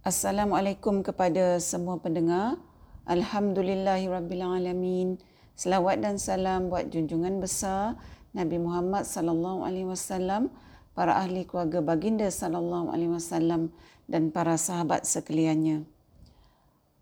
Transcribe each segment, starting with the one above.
Assalamualaikum kepada semua pendengar. Alhamdulillahirabbilalamin. Selawat dan salam buat junjungan besar Nabi Muhammad sallallahu alaihi wasallam, para ahli keluarga baginda sallallahu alaihi wasallam dan para sahabat sekaliannya.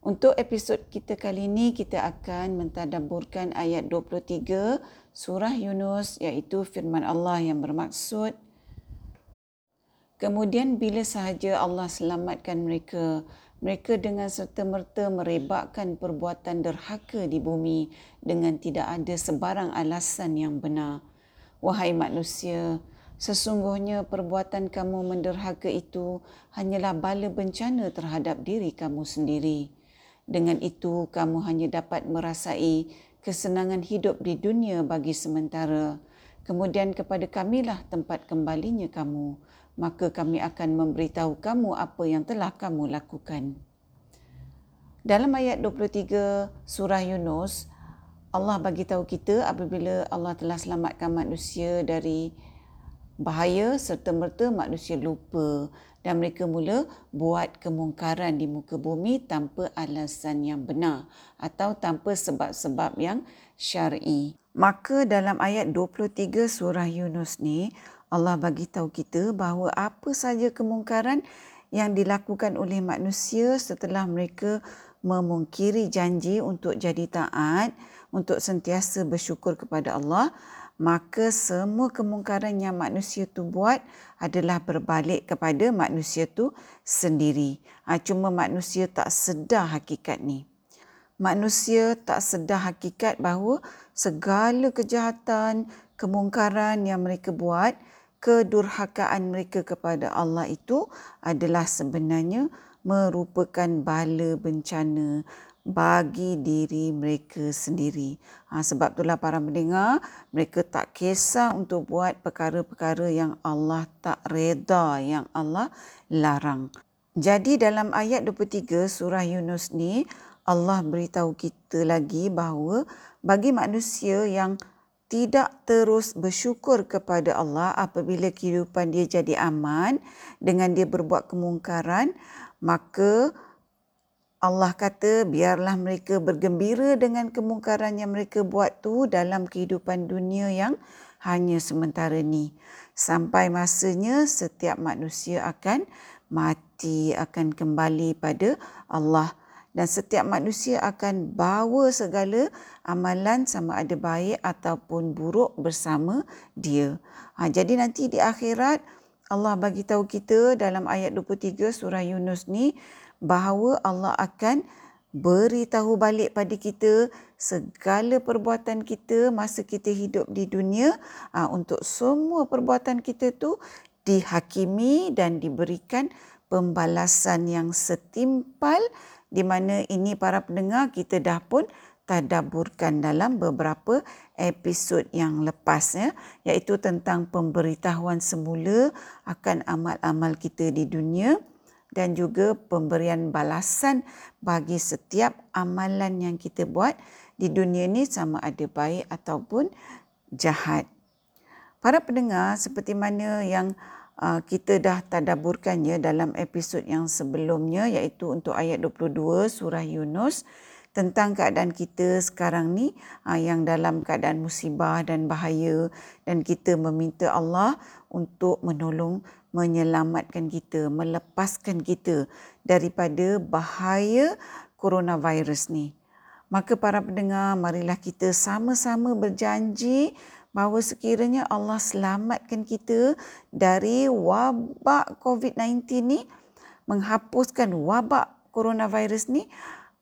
Untuk episod kita kali ini kita akan mentadabburkan ayat 23 surah Yunus iaitu firman Allah yang bermaksud Kemudian bila sahaja Allah selamatkan mereka, mereka dengan serta-merta merebakkan perbuatan derhaka di bumi dengan tidak ada sebarang alasan yang benar. Wahai manusia, sesungguhnya perbuatan kamu menderhaka itu hanyalah bala bencana terhadap diri kamu sendiri. Dengan itu, kamu hanya dapat merasai kesenangan hidup di dunia bagi sementara. Kemudian kepada kamilah tempat kembalinya kamu maka kami akan memberitahu kamu apa yang telah kamu lakukan. Dalam ayat 23 surah Yunus, Allah bagi tahu kita apabila Allah telah selamatkan manusia dari bahaya serta merta manusia lupa dan mereka mula buat kemungkaran di muka bumi tanpa alasan yang benar atau tanpa sebab-sebab yang syar'i. Maka dalam ayat 23 surah Yunus ni Allah bagi tahu kita bahawa apa saja kemungkaran yang dilakukan oleh manusia setelah mereka memungkiri janji untuk jadi taat, untuk sentiasa bersyukur kepada Allah, maka semua kemungkaran yang manusia tu buat adalah berbalik kepada manusia tu sendiri. Ha, cuma manusia tak sedar hakikat ni. Manusia tak sedar hakikat bahawa segala kejahatan, kemungkaran yang mereka buat, kedurhakaan mereka kepada Allah itu adalah sebenarnya merupakan bala bencana bagi diri mereka sendiri. Ha, sebab itulah para mendengar, mereka tak kisah untuk buat perkara-perkara yang Allah tak reda, yang Allah larang. Jadi dalam ayat 23 surah Yunus ni, Allah beritahu kita lagi bahawa bagi manusia yang tidak terus bersyukur kepada Allah apabila kehidupan dia jadi aman dengan dia berbuat kemungkaran maka Allah kata biarlah mereka bergembira dengan kemungkaran yang mereka buat tu dalam kehidupan dunia yang hanya sementara ni. Sampai masanya setiap manusia akan mati akan kembali pada Allah dan setiap manusia akan bawa segala amalan sama ada baik ataupun buruk bersama dia. Ha, jadi nanti di akhirat Allah bagi tahu kita dalam ayat 23 surah Yunus ni bahawa Allah akan beritahu balik pada kita segala perbuatan kita masa kita hidup di dunia ha, untuk semua perbuatan kita tu dihakimi dan diberikan pembalasan yang setimpal di mana ini para pendengar kita dah pun tadaburkan dalam beberapa episod yang lepas ya iaitu tentang pemberitahuan semula akan amal-amal kita di dunia dan juga pemberian balasan bagi setiap amalan yang kita buat di dunia ni sama ada baik ataupun jahat. Para pendengar seperti mana yang kita dah tadaburkannya dalam episod yang sebelumnya iaitu untuk ayat 22 surah Yunus tentang keadaan kita sekarang ni uh, yang dalam keadaan musibah dan bahaya. Dan kita meminta Allah untuk menolong menyelamatkan kita melepaskan kita daripada bahaya coronavirus ni. Maka para pendengar marilah kita sama-sama berjanji bahawa sekiranya Allah selamatkan kita dari wabak COVID-19 ni, menghapuskan wabak coronavirus ni,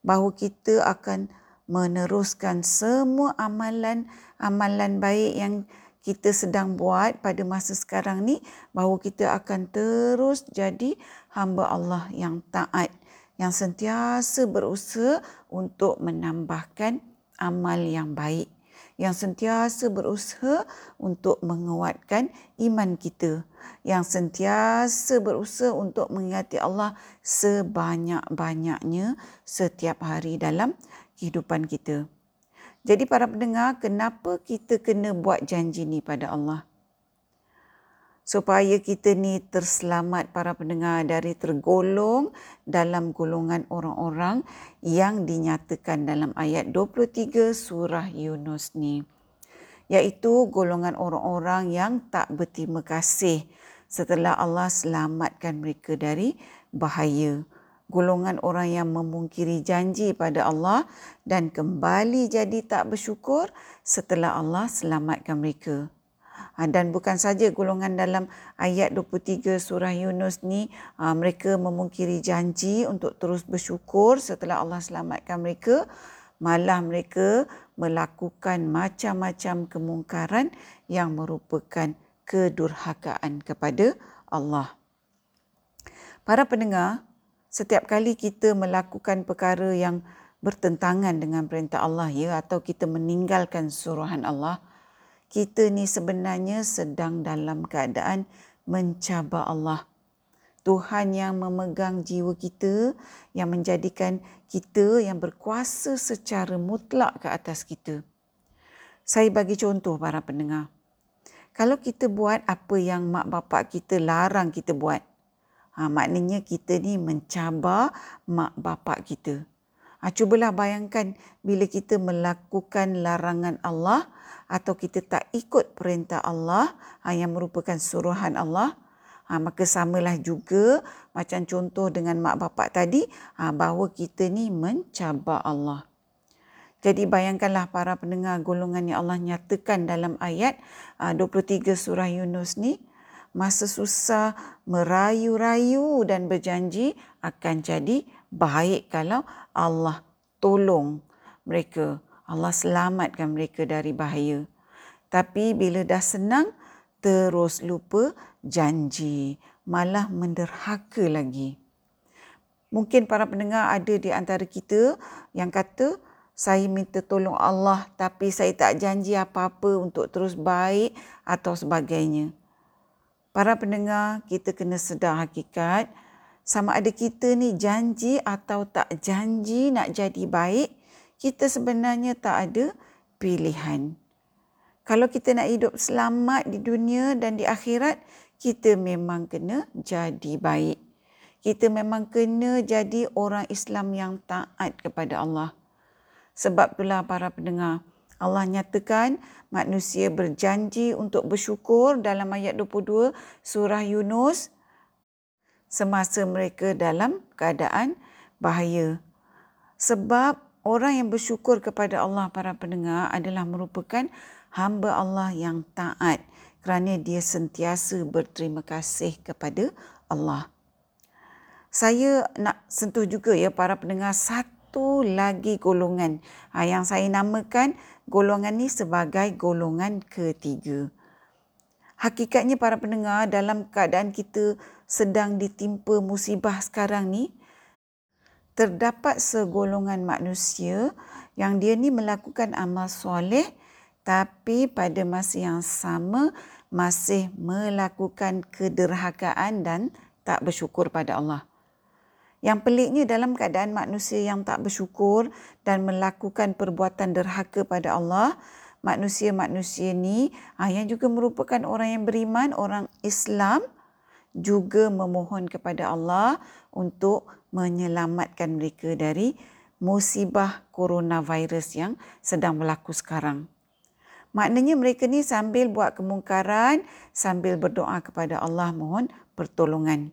bahawa kita akan meneruskan semua amalan-amalan baik yang kita sedang buat pada masa sekarang ni, bahawa kita akan terus jadi hamba Allah yang taat, yang sentiasa berusaha untuk menambahkan amal yang baik yang sentiasa berusaha untuk menguatkan iman kita, yang sentiasa berusaha untuk mengingati Allah sebanyak-banyaknya setiap hari dalam kehidupan kita. Jadi para pendengar, kenapa kita kena buat janji ni pada Allah? Supaya kita ni terselamat para pendengar dari tergolong dalam golongan orang-orang yang dinyatakan dalam ayat 23 surah Yunus ni. Iaitu golongan orang-orang yang tak berterima kasih setelah Allah selamatkan mereka dari bahaya. Golongan orang yang memungkiri janji pada Allah dan kembali jadi tak bersyukur setelah Allah selamatkan mereka dan bukan saja golongan dalam ayat 23 surah Yunus ni ha, mereka memungkiri janji untuk terus bersyukur setelah Allah selamatkan mereka malah mereka melakukan macam-macam kemungkaran yang merupakan kedurhakaan kepada Allah. Para pendengar, setiap kali kita melakukan perkara yang bertentangan dengan perintah Allah ya atau kita meninggalkan suruhan Allah, kita ni sebenarnya sedang dalam keadaan mencabar Allah. Tuhan yang memegang jiwa kita, yang menjadikan kita yang berkuasa secara mutlak ke atas kita. Saya bagi contoh para pendengar. Kalau kita buat apa yang mak bapak kita larang kita buat, ha, maknanya kita ni mencabar mak bapak kita. Ha, cubalah bayangkan bila kita melakukan larangan Allah, atau kita tak ikut perintah Allah ha, yang merupakan suruhan Allah, ha, maka samalah juga macam contoh dengan mak bapak tadi ha, bahawa kita ni mencabar Allah. Jadi bayangkanlah para pendengar golongan yang Allah nyatakan dalam ayat 23 surah Yunus ni, masa susah merayu-rayu dan berjanji akan jadi baik kalau Allah tolong mereka Allah selamatkan mereka dari bahaya. Tapi bila dah senang, terus lupa janji, malah menderhaka lagi. Mungkin para pendengar ada di antara kita yang kata, saya minta tolong Allah tapi saya tak janji apa-apa untuk terus baik atau sebagainya. Para pendengar, kita kena sedar hakikat sama ada kita ni janji atau tak janji nak jadi baik, kita sebenarnya tak ada pilihan. Kalau kita nak hidup selamat di dunia dan di akhirat, kita memang kena jadi baik. Kita memang kena jadi orang Islam yang taat kepada Allah. Sebab itulah para pendengar, Allah nyatakan manusia berjanji untuk bersyukur dalam ayat 22 surah Yunus semasa mereka dalam keadaan bahaya. Sebab orang yang bersyukur kepada Allah para pendengar adalah merupakan hamba Allah yang taat kerana dia sentiasa berterima kasih kepada Allah. Saya nak sentuh juga ya para pendengar satu lagi golongan ha, yang saya namakan golongan ni sebagai golongan ketiga. Hakikatnya para pendengar dalam keadaan kita sedang ditimpa musibah sekarang ni, terdapat segolongan manusia yang dia ni melakukan amal soleh tapi pada masa yang sama masih melakukan kederhakaan dan tak bersyukur pada Allah. Yang peliknya dalam keadaan manusia yang tak bersyukur dan melakukan perbuatan derhaka pada Allah, manusia-manusia ni ah, yang juga merupakan orang yang beriman, orang Islam juga memohon kepada Allah untuk menyelamatkan mereka dari musibah coronavirus yang sedang berlaku sekarang. Maknanya mereka ni sambil buat kemungkaran, sambil berdoa kepada Allah mohon pertolongan.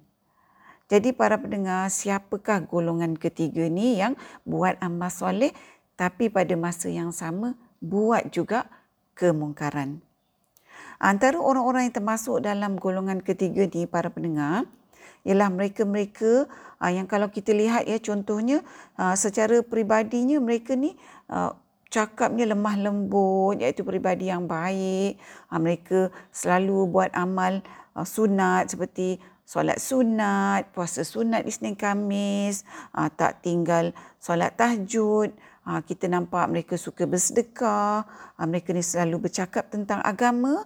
Jadi para pendengar, siapakah golongan ketiga ni yang buat amal soleh tapi pada masa yang sama buat juga kemungkaran. Antara orang-orang yang termasuk dalam golongan ketiga ni para pendengar, ialah mereka-mereka uh, yang kalau kita lihat ya contohnya uh, secara peribadinya mereka ni uh, cakapnya lemah lembut iaitu peribadi yang baik. Mereka selalu buat amal sunat seperti solat sunat puasa sunat Isnin Kamis tak tinggal solat tahajud. Kita nampak mereka suka bersedekah. Mereka ni selalu bercakap tentang agama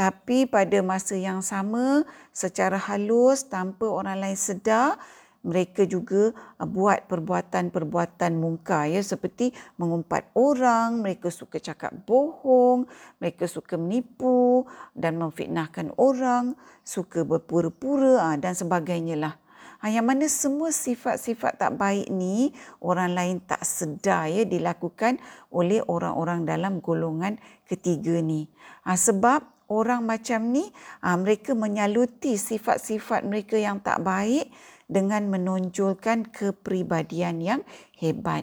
tapi pada masa yang sama secara halus tanpa orang lain sedar mereka juga uh, buat perbuatan-perbuatan mungkar ya seperti mengumpat orang, mereka suka cakap bohong, mereka suka menipu dan memfitnahkan orang, suka berpura-pura uh, dan sebagainya lah. Ha, yang mana semua sifat-sifat tak baik ni orang lain tak sedar ya dilakukan oleh orang-orang dalam golongan ketiga ni. Ha, sebab orang macam ni ha, mereka menyaluti sifat-sifat mereka yang tak baik dengan menonjolkan kepribadian yang hebat.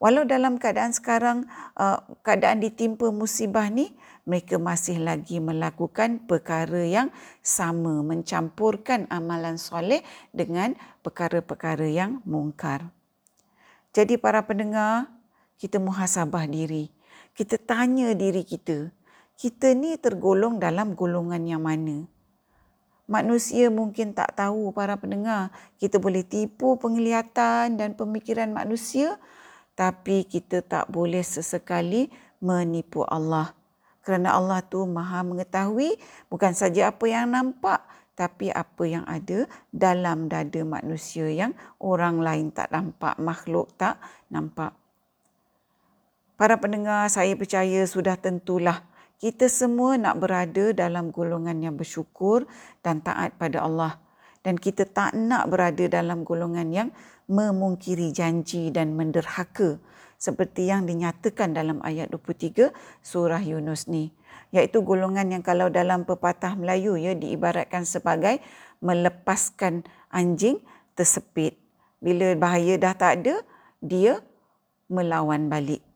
Walau dalam keadaan sekarang uh, keadaan ditimpa musibah ni mereka masih lagi melakukan perkara yang sama mencampurkan amalan soleh dengan perkara-perkara yang mungkar. Jadi para pendengar, kita muhasabah diri. Kita tanya diri kita, kita ni tergolong dalam golongan yang mana? manusia mungkin tak tahu para pendengar. Kita boleh tipu penglihatan dan pemikiran manusia tapi kita tak boleh sesekali menipu Allah. Kerana Allah tu maha mengetahui bukan saja apa yang nampak tapi apa yang ada dalam dada manusia yang orang lain tak nampak, makhluk tak nampak. Para pendengar, saya percaya sudah tentulah kita semua nak berada dalam golongan yang bersyukur dan taat pada Allah. Dan kita tak nak berada dalam golongan yang memungkiri janji dan menderhaka seperti yang dinyatakan dalam ayat 23 surah Yunus ni. Iaitu golongan yang kalau dalam pepatah Melayu ya diibaratkan sebagai melepaskan anjing tersepit. Bila bahaya dah tak ada dia melawan balik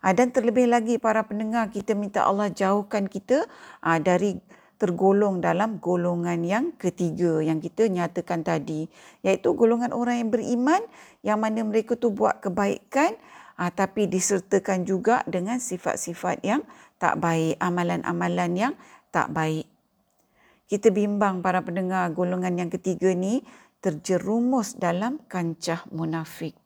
Ah, dan terlebih lagi para pendengar kita minta Allah jauhkan kita ah, dari tergolong dalam golongan yang ketiga yang kita nyatakan tadi iaitu golongan orang yang beriman yang mana mereka tu buat kebaikan ah, tapi disertakan juga dengan sifat-sifat yang tak baik amalan-amalan yang tak baik. Kita bimbang para pendengar golongan yang ketiga ni terjerumus dalam kancah munafik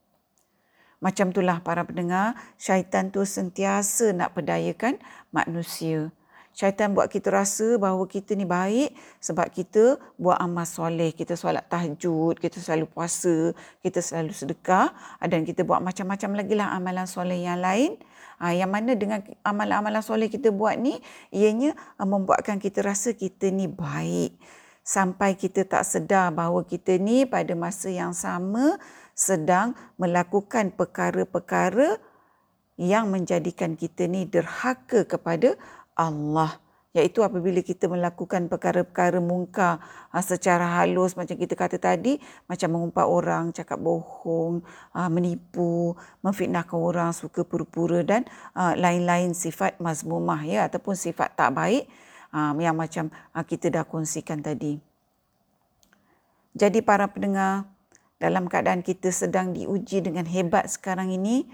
macam itulah para pendengar, syaitan tu sentiasa nak perdayakan manusia. Syaitan buat kita rasa bahawa kita ni baik sebab kita buat amal soleh. Kita solat tahajud, kita selalu puasa, kita selalu sedekah dan kita buat macam-macam lagi lah amalan soleh yang lain. Ha, yang mana dengan amalan-amalan soleh kita buat ni, ianya ha, membuatkan kita rasa kita ni baik. Sampai kita tak sedar bahawa kita ni pada masa yang sama sedang melakukan perkara-perkara yang menjadikan kita ni derhaka kepada Allah. Iaitu apabila kita melakukan perkara-perkara mungkar ha, secara halus macam kita kata tadi macam mengumpat orang cakap bohong ha, menipu memfitnahkan orang suka pura-pura dan ha, lain-lain sifat mazmumah ya ataupun sifat tak baik yang macam kita dah kongsikan tadi. Jadi para pendengar dalam keadaan kita sedang diuji dengan hebat sekarang ini,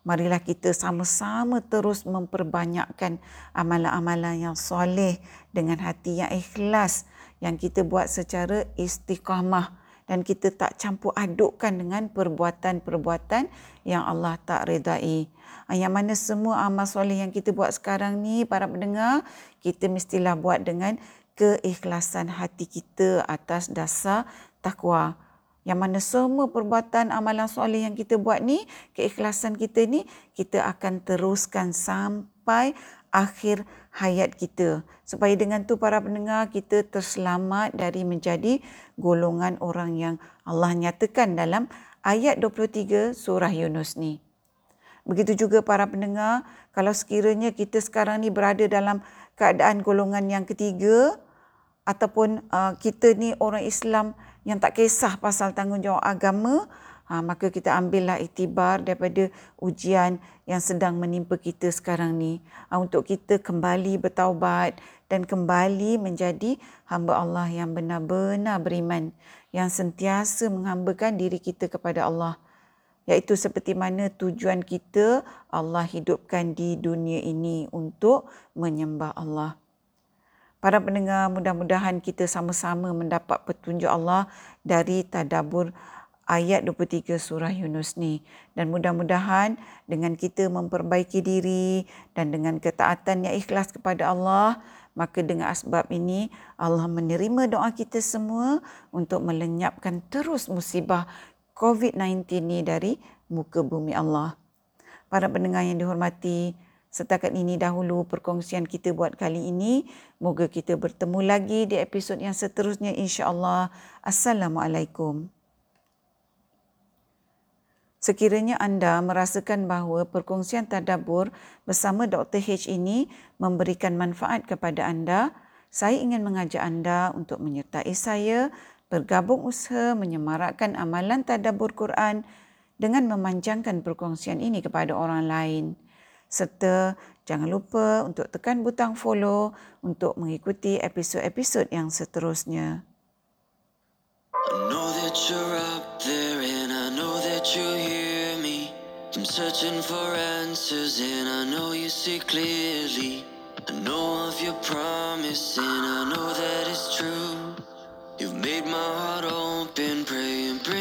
marilah kita sama-sama terus memperbanyakkan amalan-amalan yang soleh dengan hati yang ikhlas yang kita buat secara istiqamah dan kita tak campur adukkan dengan perbuatan-perbuatan yang Allah tak redai. Yang mana semua amal soleh yang kita buat sekarang ni para pendengar, kita mestilah buat dengan keikhlasan hati kita atas dasar takwa yang mana semua perbuatan amalan soleh yang kita buat ni, keikhlasan kita ni, kita akan teruskan sampai akhir hayat kita. Supaya dengan tu para pendengar kita terselamat dari menjadi golongan orang yang Allah nyatakan dalam ayat 23 surah Yunus ni. Begitu juga para pendengar, kalau sekiranya kita sekarang ni berada dalam keadaan golongan yang ketiga ataupun uh, kita ni orang Islam yang tak kisah pasal tanggungjawab agama, ha, maka kita ambillah iktibar daripada ujian yang sedang menimpa kita sekarang ni ha, untuk kita kembali bertaubat dan kembali menjadi hamba Allah yang benar-benar beriman yang sentiasa menghambakan diri kita kepada Allah iaitu seperti mana tujuan kita Allah hidupkan di dunia ini untuk menyembah Allah. Para pendengar, mudah-mudahan kita sama-sama mendapat petunjuk Allah dari tadabur ayat 23 surah Yunus ni. Dan mudah-mudahan dengan kita memperbaiki diri dan dengan ketaatan yang ikhlas kepada Allah, Maka dengan asbab ini Allah menerima doa kita semua untuk melenyapkan terus musibah COVID-19 ini dari muka bumi Allah. Para pendengar yang dihormati, setakat ini dahulu perkongsian kita buat kali ini. Moga kita bertemu lagi di episod yang seterusnya insya-Allah. Assalamualaikum. Sekiranya anda merasakan bahawa perkongsian tadabbur bersama Dr. H ini memberikan manfaat kepada anda, saya ingin mengajak anda untuk menyertai saya bergabung usaha menyemarakkan amalan tadabbur Quran dengan memanjangkan perkongsian ini kepada orang lain. Serta jangan lupa untuk tekan butang follow untuk mengikuti episod-episod yang seterusnya. You me. I'm searching for answers and I know you see clearly. I know of your promise and I know that it's true. You've made my heart open, pray and pray.